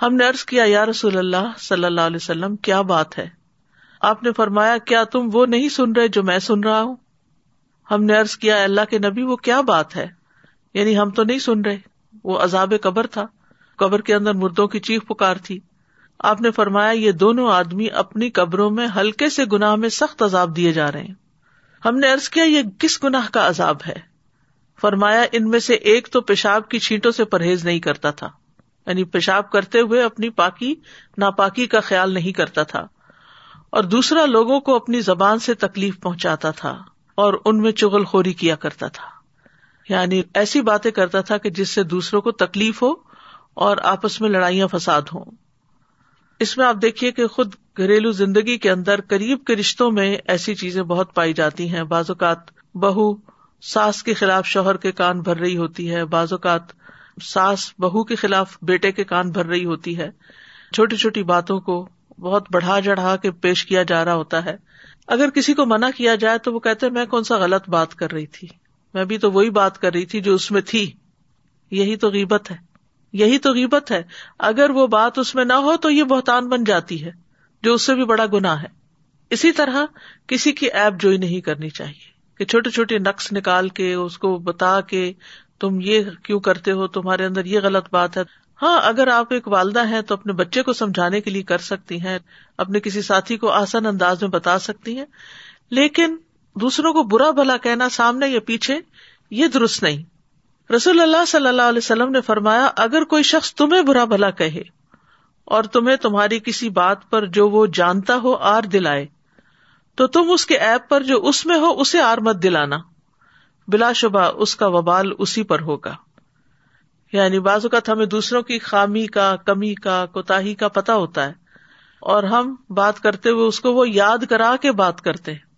ہم نے ارض کیا، یا رسول اللہ صلی اللہ علیہ وسلم، کیا بات ہے؟ آپ نے فرمایا، کیا تم وہ نہیں سن رہے جو میں سن رہا ہوں؟ ہم نے ارض کیا اللہ کے نبی، وہ کیا بات ہے؟ یعنی ہم تو نہیں سن رہے۔ وہ عذاب قبر تھا۔ قبر کے اندر مردوں کی چیخ پکار تھی۔ آپ نے فرمایا، یہ دونوں آدمی اپنی قبروں میں ہلکے سے گناہ میں سخت عذاب دیے جا رہے ہیں۔ ہم نے ارض کیا، یہ کس گناہ کا عذاب ہے؟ فرمایا، ان میں سے ایک تو پیشاب کی چھینٹوں سے پرہیز نہیں کرتا تھا۔ یعنی پیشاب کرتے ہوئے اپنی پاکی، ناپاکی کا خیال نہیں کرتا تھا۔ اور دوسرا، لوگوں کو اپنی زبان سے تکلیف پہنچاتا تھا اور ان میں چغل خوری کیا کرتا تھا۔ یعنی ایسی باتیں کرتا تھا کہ جس سے دوسروں کو تکلیف ہو اور آپس میں لڑائیاں فساد ہوں۔ اس میں آپ دیکھیے کہ خود گھریلو زندگی کے اندر قریب کے رشتوں میں ایسی چیزیں بہت پائی جاتی ہیں۔ بعض اوقات بہو ساس کے خلاف شوہر کے کان بھر رہی ہوتی ہے۔ بعض اوقات ساس بہو کے خلاف بیٹے کے کان بھر رہی ہوتی ہے۔ چھوٹی چھوٹی باتوں کو بہت بڑھا چڑھا کے پیش کیا جا رہا ہوتا ہے۔ اگر کسی کو منع کیا جائے تو وہ کہتے میں کون سا غلط بات کر رہی تھی؟ میں بھی تو وہی بات کر رہی تھی جو اس میں تھی۔ یہی تو غیبت ہے۔ یہی تو غیبت ہے۔ اگر وہ بات اس میں نہ ہو تو یہ بہتان بن جاتی ہے، جو اس سے بھی بڑا گنا ہے۔ اسی طرح کسی کی ایپ جوئی نہیں کرنی چاہیے۔ کہ چھوٹے چھوٹے نقص نکال کے، اس کو بتا کے، تم یہ کیوں کرتے ہو؟ تمہارے اندر یہ غلط بات ہے۔ ہاں اگر آپ ایک والدہ ہیں تو اپنے بچے کو سمجھانے کے لیے کر سکتی ہیں، اپنے کسی ساتھی کو آسان انداز میں بتا سکتی ہیں۔ لیکن دوسروں کو برا بھلا کہنا سامنے یا پیچھے یہ درست نہیں۔ رسول اللہ صلی اللہ علیہ وسلم نے فرمایا، اگر کوئی شخص تمہیں برا بھلا کہے اور تمہیں تمہاری کسی بات پر جو وہ جانتا ہو آر دلائے، تو تم اس کے ایپ پر جو اس میں ہو اسے آر مت دلانا۔ بلا شبہ اس کا وبال اسی پر ہوگا۔ یعنی بعض اوقات ہمیں دوسروں کی خامی کا، کمی کا کوتا کا پتا ہوتا ہے اور ہم بات کرتے ہوئے اس کو وہ یاد کرا کے بات کرتے ہیں۔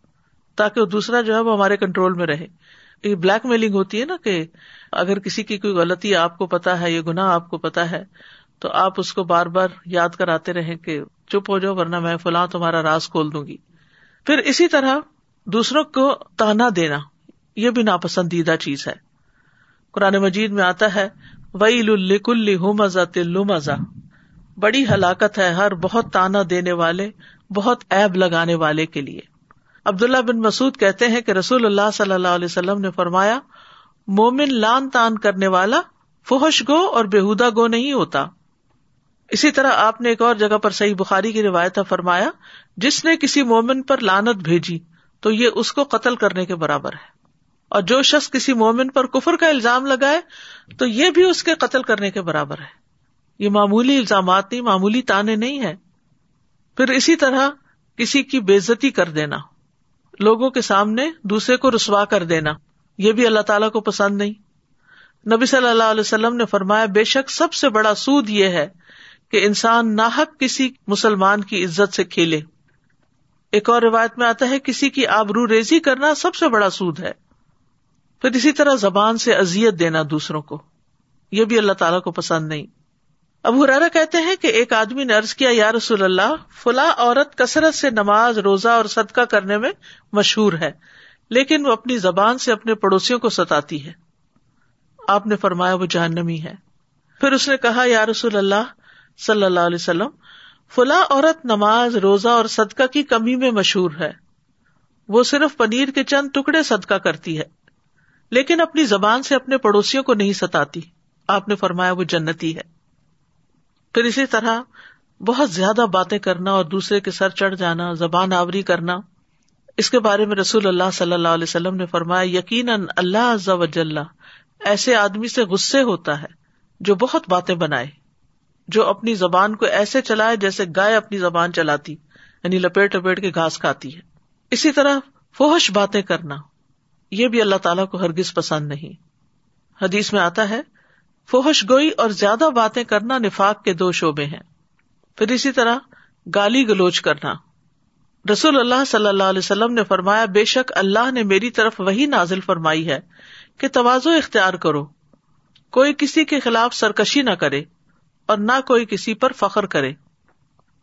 تاکہ وہ دوسرا جو ہے وہ ہمارے کنٹرول میں رہے۔ یہ بلیک میلنگ ہوتی ہے نا کہ اگر کسی کی کوئی غلطی آپ کو پتا ہے یہ گنا آپ کو پتا ہے، تو آپ اس کو بار بار یاد کراتے رہے کہ چپ ہو جاؤ ورنہ میں فلاں تمہارا راز کھول دوں گی۔ پھر اسی طرح دوسروں کو تانا دینا، یہ بھی ناپسندیدہ چیز ہے۔ قرآن مجید میں آتا ہے وئی لکل تلو مزہ بڑی ہلاکت ہے ہر بہت تانا دینے والے، بہت ایب لگانے والے کے لیے۔ عبداللہ بن مسعد کہتے ہیں کہ رسول اللہ صلی اللہ علیہ وسلم نے فرمایا، مومن لان تان کرنے والا فحش گو اور بےحدا گو نہیں ہوتا۔ اسی طرح آپ نے ایک اور جگہ پر صحیح بخاری کی روایت فرمایا، جس نے کسی مومن پر لانت بھیجی، تو یہ اس کو قتل کرنے کے برابر ہے۔ اور جو شخص کسی مومن پر کفر کا الزام لگائے، تو یہ بھی اس کے قتل کرنے کے برابر ہے۔ یہ معمولی الزامات نہیں، معمولی تانے نہیں ہے پھر اسی طرح کسی کی بےزتی کر دینا۔ لوگوں کے سامنے دوسرے کو رسوا کر دینا، یہ بھی اللہ تعالیٰ کو پسند نہیں۔ نبی صلی اللہ علیہ وسلم نے فرمایا، بے شک سب سے بڑا سود یہ ہے کہ انسان ناحک کسی مسلمان کی عزت سے کھیلے۔ ایک اور روایت میں آتا ہے، کسی کی آبرو ریزی کرنا سب سے بڑا سود ہے۔ پھر اسی طرح زبان سے ازیت دینا دوسروں کو، یہ بھی اللہ تعالیٰ کو پسند نہیں۔ اب ہرارا کہتے ہیں کہ ایک آدمی نے ارض کیا، یا رسول اللہ، فلاں عورت کثرت سے نماز، روزہ اور صدقہ کرنے میں مشہور ہے، لیکن وہ اپنی زبان سے اپنے پڑوسیوں کو ستاتی ہے۔ آپ نے فرمایا، وہ جہنمی ہے۔ پھر اس نے کہا، یا رسول اللہ صلی اللہ علیہ وسلم، فلاں عورت نماز، روزہ اور صدقہ کی کمی میں مشہور ہے۔ وہ صرف پنیر کے چند ٹکڑے صدقہ کرتی ہے، لیکن اپنی زبان سے اپنے پڑوسیوں کو نہیں ستاتی۔ آپ نے فرمایا، وہ جنتی ہے۔ پھر اسی طرح بہت زیادہ باتیں کرنا اور دوسرے کے سر چڑھ جانا، زبان آوری کرنا۔ اس کے بارے میں رسول اللہ صلی اللہ علیہ وسلم نے فرمایا، یقیناً اللہ وجل ایسے آدمی سے غصے ہوتا ہے جو بہت باتیں بنائے، جو اپنی زبان کو ایسے چلائے جیسے گائے اپنی زبان چلاتی یعنی لپیٹ لپیٹ کے گھاس کھاتی ہے۔ اسی طرح فوہش باتیں کرنا، یہ بھی اللہ تعالیٰ کو ہرگز پسند نہیں۔ حدیث میں آتا ہے فوہش گوئی اور زیادہ باتیں کرنا نفاق کے دو شعبے ہیں۔ پھر اسی طرح گالی گلوچ کرنا۔ رسول اللہ صلی اللہ علیہ وسلم نے فرمایا، بے شک اللہ نے میری طرف وہی نازل فرمائی ہے کہ توازو اختیار کرو۔ کوئی کسی کے خلاف سرکشی نہ کرے اور نہ کوئی کسی پر فخر کرے۔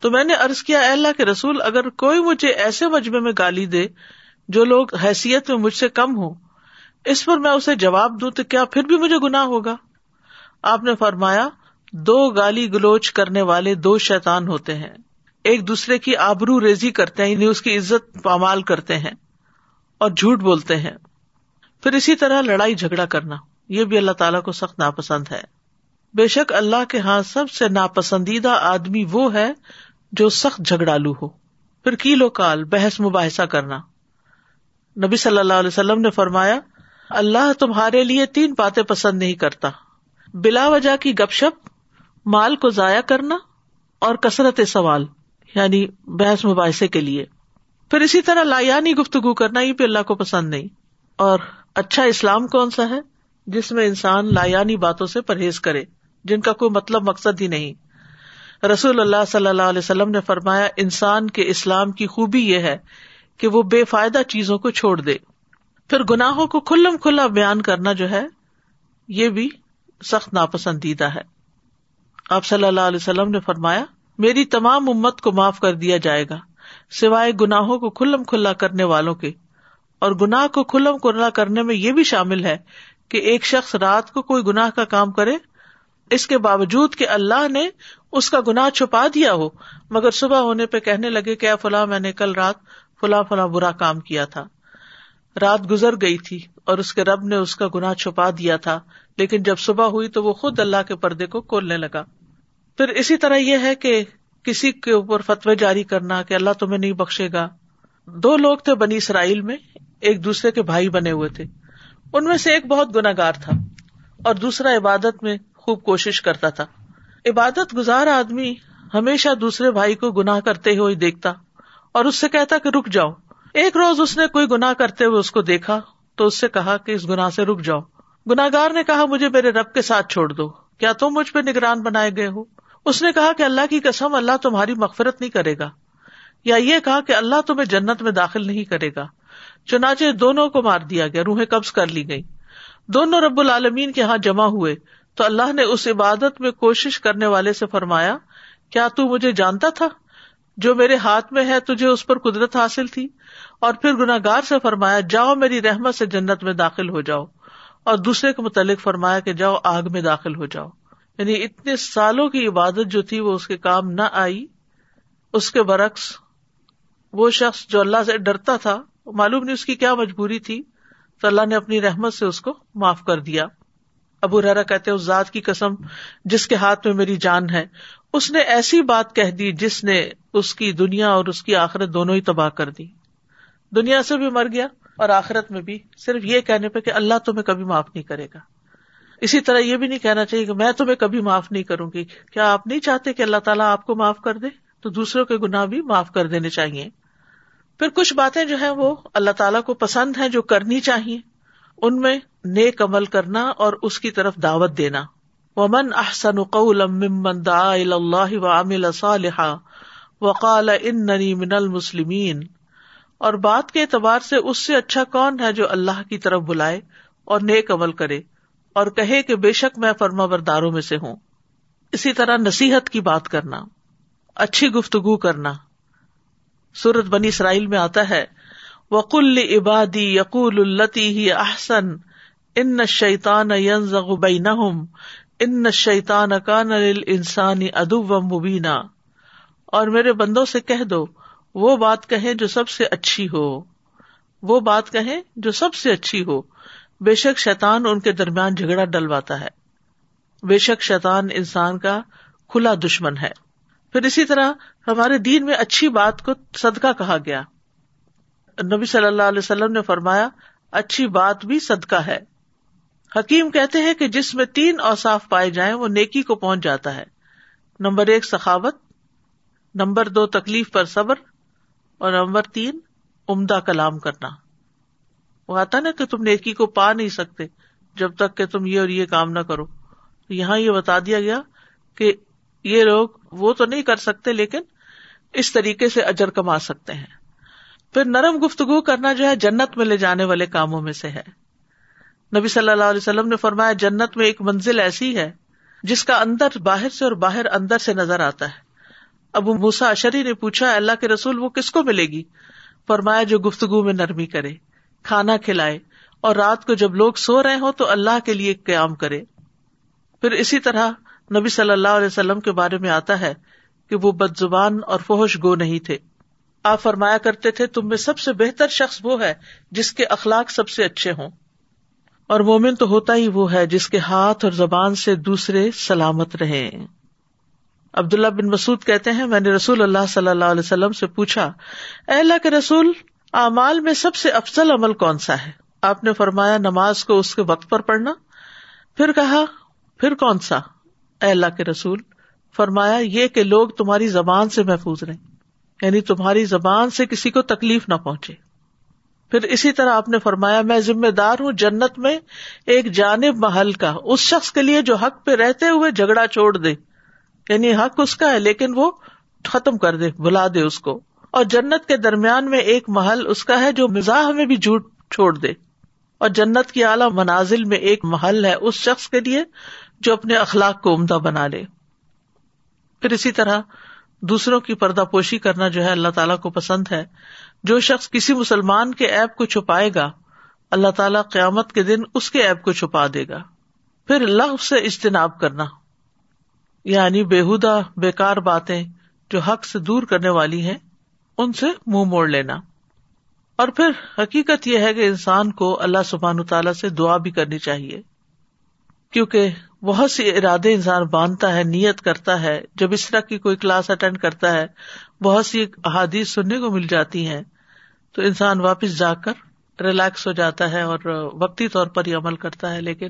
تو میں نے ارض کیا اللہ کے رسول، اگر کوئی مجھے ایسے مجمے میں گالی دے جو لوگ حیثیت میں مجھ سے کم ہو اس پر میں اسے جواب دوں تو کیا پھر بھی مجھے گنا ہوگا؟ آپ نے فرمایا، دو گالی گلوچ کرنے والے دو شیتان ہوتے ہیں۔ ایک دوسرے کی آبرو ریزی کرتے ہیں یعنی اس کی عزت پامال کرتے ہیں اور جھوٹ بولتے ہیں۔ پھر اسی طرح لڑائی جھگڑا کرنا، یہ بھی اللہ تعالیٰ کو سخت ناپسند ہے۔ بے شک اللہ کے ہاں سب سے ناپسندیدہ آدمی وہ ہے جو سخت جھگڑالو ہو۔ پھر کی لو کال، بحث مباحثہ کرنا۔ نبی صلی اللہ علیہ وسلم نے فرمایا، اللہ تمہارے لیے تین باتیں پسند نہیں کرتا۔ بلا وجہ کی گپ شپ، مال کو ضائع کرنا اور کثرت سوال یعنی بحث مباحثے کے لیے۔ پھر اسی طرح لایانی گفتگو کرنا، یہ بھی اللہ کو پسند نہیں۔ اور اچھا اسلام کون سا ہے؟ جس میں انسان لایانی باتوں سے پرہیز کرے، جن کا کوئی مطلب مقصد ہی نہیں۔ رسول اللہ صلی اللہ علیہ وسلم نے فرمایا، انسان کے اسلام کی خوبی یہ ہے کہ وہ بے فائدہ چیزوں کو چھوڑ دے۔ پھر گناہوں کو کھلم کھلا بیان کرنا جو ہے، یہ بھی سخت ناپسندیدہ ہے۔ آپ صلی اللہ علیہ وسلم نے فرمایا، میری تمام امت کو معاف کر دیا جائے گا، سوائے گناہوں کو کھلم کھلا کرنے والوں کے۔ اور گناہ کو کھلم کھلا کرنے میں یہ بھی شامل ہے کہ ایک شخص رات کو کوئی گناہ کا کام کرے، اس کے باوجود کہ اللہ نے اس کا گناہ چھپا دیا ہو، مگر صبح ہونے پہ کہنے لگے کہ فلاں، میں نے کل رات فلاں فلاں برا کام کیا تھا۔ رات گزر گئی تھی۔ اور اس کے رب نے اس کا گناہ چھپا دیا تھا، لیکن جب صبح ہوئی تو وہ خود اللہ کے پردے کو کھولنے لگا۔ پھر اسی طرح یہ ہے کہ کسی کے اوپر فتوی جاری کرنا کہ اللہ تمہیں نہیں بخشے گا۔ دو لوگ تھے بنی اسرائیل میں، ایک دوسرے کے بھائی بنے ہوئے تھے۔ ان میں سے ایک بہت گناگار تھا اور دوسرا عبادت میں خوب کوشش کرتا تھا۔ عبادت گزار آدمی ہمیشہ دوسرے بھائی کو گناہ کرتے ہوئے دیکھتا اور اس سے کہتا کہ رک جاؤ۔ ایک روز اس نے کوئی گناہ کرتے ہوئے اس کو دیکھا۔ تو اس سے کہا کہ اس گناہ سے رک جاؤ۔ گناگار نے کہا، مجھے میرے رب کے ساتھ چھوڑ دو۔ کیا تم مجھ پہ نگران بنائے گئے ہو؟ اس نے کہا کہ اللہ کی قسم، اللہ تمہاری مغفرت نہیں کرے گا۔ یا یہ کہا کہ اللہ تمہیں جنت میں داخل نہیں کرے گا۔ چنانچہ دونوں کو مار دیا گیا، روحیں قبض کر لی گئی دونوں رب العالمین کے یہاں جمع ہوئے۔ تو اللہ نے اس عبادت میں کوشش کرنے والے سے فرمایا، کیا تو مجھے جانتا تھا؟ جو میرے ہاتھ میں ہے تجھے اس پر قدرت حاصل تھی۔ اور پھر گناگار سے فرمایا، جاؤ میری رحمت سے جنت میں داخل ہو جاؤ۔ اور دوسرے کے متعلق فرمایا کہ جاؤ آگ میں داخل ہو جاؤ۔ یعنی اتنے سالوں کی عبادت جو تھی وہ اس کے کام نہ آئی۔ اس کے برعکس وہ شخص جو اللہ سے ڈرتا تھا، معلوم نہیں اس کی کیا مجبوری تھی، تو اللہ نے اپنی رحمت سے اس کو معاف کر دیا۔ ابو رحرا کہتے اس ذات کی قسم جس کے ہاتھ میں میری جان ہے اس نے ایسی بات کہہ دی جس نے اس کی دنیا اور اس کی آخرت دونوں ہی تباہ کر دی۔ دنیا سے بھی مر گیا اور آخرت میں بھی۔ صرف یہ کہنے پہ کہ اللہ تمہیں کبھی معاف نہیں کرے گا۔ اسی طرح یہ بھی نہیں کہنا چاہیے کہ میں تمہیں کبھی معاف نہیں کروں گی۔ کیا آپ نہیں چاہتے کہ اللہ تعالیٰ آپ کو معاف کر دے؟ تو دوسروں کے گناہ بھی معاف کر دینے چاہیے۔ پھر کچھ باتیں جو ہے وہ اللہ تعالیٰ کو پسند ہے جو کرنی چاہیے۔ ان میں نیک عمل کرنا اور اس کی طرف دعوت دینا۔ ومن احسن قولا ممن دعا الى الله وعمل صالحا وقال انني من المسلمین اور بات کے اعتبار سے اس سے اچھا کون ہے جو اللہ کی طرف بلائے اور نیک عمل کرے اور کہے کہ بے شک میں فرما برداروں میں سے ہوں۔ اسی طرح نصیحت کی بات کرنا، اچھی گفتگو کرنا۔ سورت بنی اسرائیل میں آتا ہے وکل عبادی یقول التی ہی احسن ان شیتان ان شیتان کا نل انسانی ادب مبینہ اور میرے بندوں سے کہہ دو، وہ بات کہیں جو سب سے اچھی ہو۔ وہ بات کہیں جو سب سے اچھی ہو۔ بے شک شیتان ان کے درمیان جھگڑا ڈلواتا ہے۔ بے شک شیتان انسان کا کھلا دشمن ہے۔ پھر اسی طرح ہمارے دین میں اچھی بات کو صدقہ کہا گیا۔ نبی صلی اللہ علیہ وسلم نے فرمایا، اچھی بات بھی صدقہ ہے۔ حکیم کہتے ہیں کہ جس میں تین اوساف پائے جائیں وہ نیکی کو پہنچ جاتا ہے۔ نمبر ایک، سخاوت۔ نمبر دو، تکلیف پر صبر۔ اور نمبر تین، عمدہ کلام کرنا۔ وہ آتا نا کہ تم نیکی کو پا نہیں سکتے جب تک کہ تم یہ اور یہ کام نہ کرو۔ یہاں یہ بتا دیا گیا کہ یہ لوگ وہ تو نہیں کر سکتے لیکن اس طریقے سے اجر کما سکتے ہیں۔ پھر نرم گفتگو کرنا جو ہے جنت میں لے جانے والے کاموں میں سے ہے۔ نبی صلی اللہ علیہ وسلم نے فرمایا، جنت میں ایک منزل ایسی ہے جس کا اندر باہر سے اور باہر اندر سے نظر آتا ہے۔ ابو موسا اشری نے پوچھا اللہ کے رسول، وہ کس کو ملے گی؟ فرمایا، جو گفتگو میں نرمی کرے، کھانا کھلائے اور رات کو جب لوگ سو رہے ہوں تو اللہ کے لیے قیام کرے۔ پھر اسی طرح نبی صلی اللہ علیہ وسلم کے بارے میں آتا ہے کہ وہ بد زبان اور فوش گو نہیں تھے۔ آپ فرمایا کرتے تھے، تم میں سب سے بہتر شخص وہ ہے جس کے اخلاق سب سے اچھے ہوں۔ اور مومن تو ہوتا ہی وہ ہے جس کے ہاتھ اور زبان سے دوسرے سلامت رہے۔ عبداللہ بن مسعد کہتے ہیں، میں نے رسول اللہ صلی اللہ علیہ وسلم سے پوچھا، اے اللہ کے رسول، اعمال میں سب سے افضل عمل کون سا ہے؟ آپ نے فرمایا، نماز کو اس کے وقت پر پڑھنا۔ پھر کہا، پھر کون سا؟ اے اللہ کے رسول، فرمایا، یہ کہ لوگ تمہاری زبان سے محفوظ رہیں یعنی تمہاری زبان سے کسی کو تکلیف نہ پہنچے۔ پھر اسی طرح آپ نے فرمایا، میں ذمہ دار ہوں جنت میں ایک جانب محل کا، اس شخص کے لیے جو حق پہ رہتے ہوئے جھگڑا چھوڑ دے۔ یعنی حق اس کا ہے، لیکن وہ ختم کر دے بلا دے اس کو۔ اور جنت کے درمیان میں ایک محل اس کا ہے جو مزاح میں بھی جھوٹ چھوڑ دے۔ اور جنت کی اعلی منازل میں ایک محل ہے اس شخص کے لیے جو اپنے اخلاق کو عمدہ بنا لے۔ پھر اسی طرح دوسروں کی پردہ پوشی کرنا جو ہے اللہ تعالیٰ کو پسند ہے۔ جو شخص کسی مسلمان کے ایپ کو چھپائے گا، اللہ تعالیٰ قیامت کے دن اس کے ایپ کو چھپا دے گا۔ پھر لغ سے اجتناب کرنا یعنی بےحدہ بےکار باتیں جو حق سے دور کرنے والی ہیں، ان سے منہ مو موڑ لینا۔ اور پھر حقیقت یہ ہے کہ انسان کو اللہ سبحان تعالیٰ سے دعا بھی کرنی چاہیے۔ کیونکہ بہت سی ارادے انسان باندھتا ہے، نیت کرتا ہے، جب اس طرح کی کوئی کلاس اٹینڈ کرتا ہے، بہت سی احادیث سننے کو مل جاتی ہیں۔ تو انسان واپس جا کر ریلیکس ہو جاتا ہے اور وقتی طور پر ہی عمل کرتا ہے، لیکن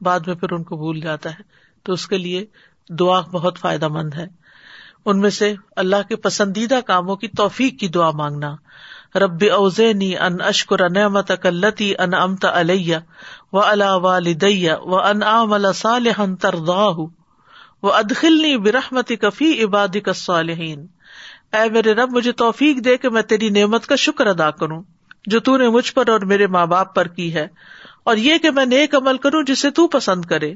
بعد میں پھر ان کو بھول جاتا ہے۔ تو اس کے لیے دعا بہت فائدہ مند ہے۔ ان میں سے اللہ کے پسندیدہ کاموں کی توفیق کی دعا مانگنا۔ ربی اوزینی ان اشکر نعمت کلتی ان امت علیہ و الا والدیہ و ان عمل صالحا ترضاہ و ادخلنی برحمتی کفی عبادی کا صالحین اے میرے رب، مجھے توفیق دے کہ میں تیری نعمت کا شکر ادا کروں، جو تو نے مجھ پر اور میرے ماں باپ پر کی ہے، اور یہ کہ میں نیک عمل کروں جسے تو پسند کرے،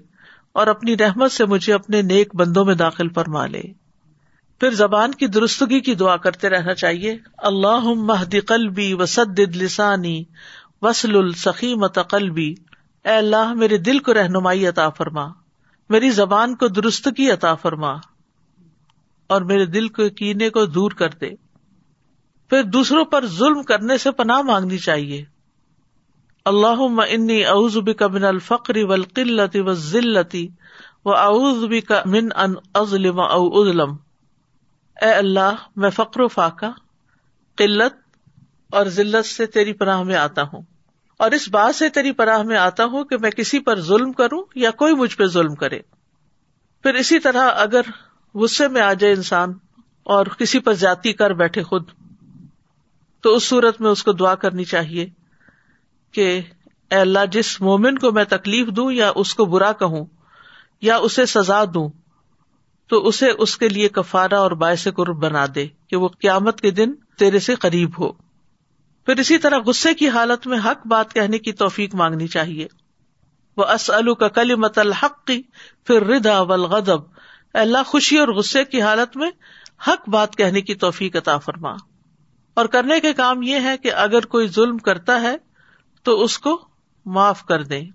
اور اپنی رحمت سے مجھے اپنے نیک بندوں میں داخل فرما لے۔ پھر زبان کی درستگی کی دعا کرتے رہنا چاہیے۔ اللہ مہدی قلبی وسد لسانی وسل السخیمت قلبی۔ اے اللہ، میرے دل کو رہنمائی عطا فرما۔ میری زبان کو درستگی عطا فرما۔ اور میرے دل کو کینے کو دور کر دے۔ پھر دوسروں پر ظلم کرنے سے پناہ مانگنی چاہیے۔ اللہ انی اعوذ بک من الفقر والقلت والذلت واعوذ بک من ان اظلم او اظلم۔ اے اللہ، میں فقر و فاقہ، قلت اور ذلت سے تیری پناہ میں آتا ہوں۔ اور اس بات سے تیری پناہ میں آتا ہوں کہ میں کسی پر ظلم کروں یا کوئی مجھ پہ ظلم کرے۔ پھر اسی طرح اگر غصے میں آ جائے انسان اور کسی پر جاتی کر بیٹھے خود، تو اس صورت میں اس کو دعا کرنی چاہیے کہ اے اللہ، جس مومن کو میں تکلیف دوں یا اس کو برا کہوں یا اسے سزا دوں، تو اسے اس کے لیے کفارا اور باعث قرب بنا دے کہ وہ قیامت کے دن تیرے سے قریب ہو۔ پھر اسی طرح غصے کی حالت میں حق بات کہنے کی توفیق مانگنی چاہیے۔ وہ اسلو کا کلی مت الحق کی پھر ردا غدب اللہ خوشی اور غصے کی حالت میں حق بات کہنے کی توفیق عطا فرما۔ اور کرنے کے کام یہ ہے کہ اگر کوئی ظلم کرتا ہے تو اس کو معاف کر دیں۔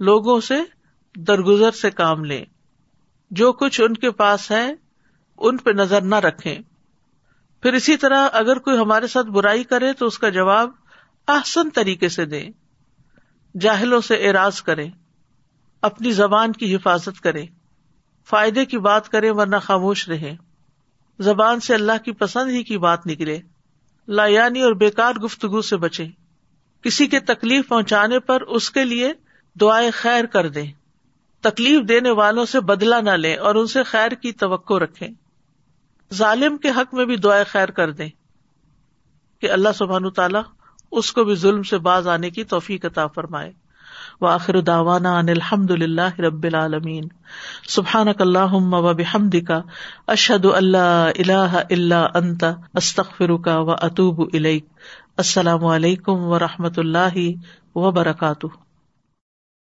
لوگوں سے درگزر سے کام لیں۔ جو کچھ ان کے پاس ہے، ان پہ نظر نہ رکھے پھر اسی طرح اگر کوئی ہمارے ساتھ برائی کرے تو اس کا جواب آسن طریقے سے دیں۔ جاہلوں سے اراض کرے اپنی زبان کی حفاظت کرے فائدے کی بات کرے ورنہ خاموش رہے زبان سے اللہ کی پسند ہی کی بات نکلے۔ لا یعنی اور بےکار گفتگو سے بچے کسی کے تکلیف پہنچانے پر اس کے لیے دعائیں خیر کر دیں۔ تکلیف دینے والوں سے بدلا نہ لیں اور ان سے خیر کی توقع رکھے ظالم کے حق میں بھی دعائیں خیر کر دیں۔ کہ اللہ سبحان تعالیٰ اس کو بھی ظلم سے باز آنے کی توفیق عطا فرمائے۔ وآخر داوانا ان الحمد للہ رب العالمین. سبحان اللہم و بحمد کا اشد اللہ اللہ اللہ انت استخر کا و الیک. السلام علیکم و رحمۃ اللہ وبرکاتہ.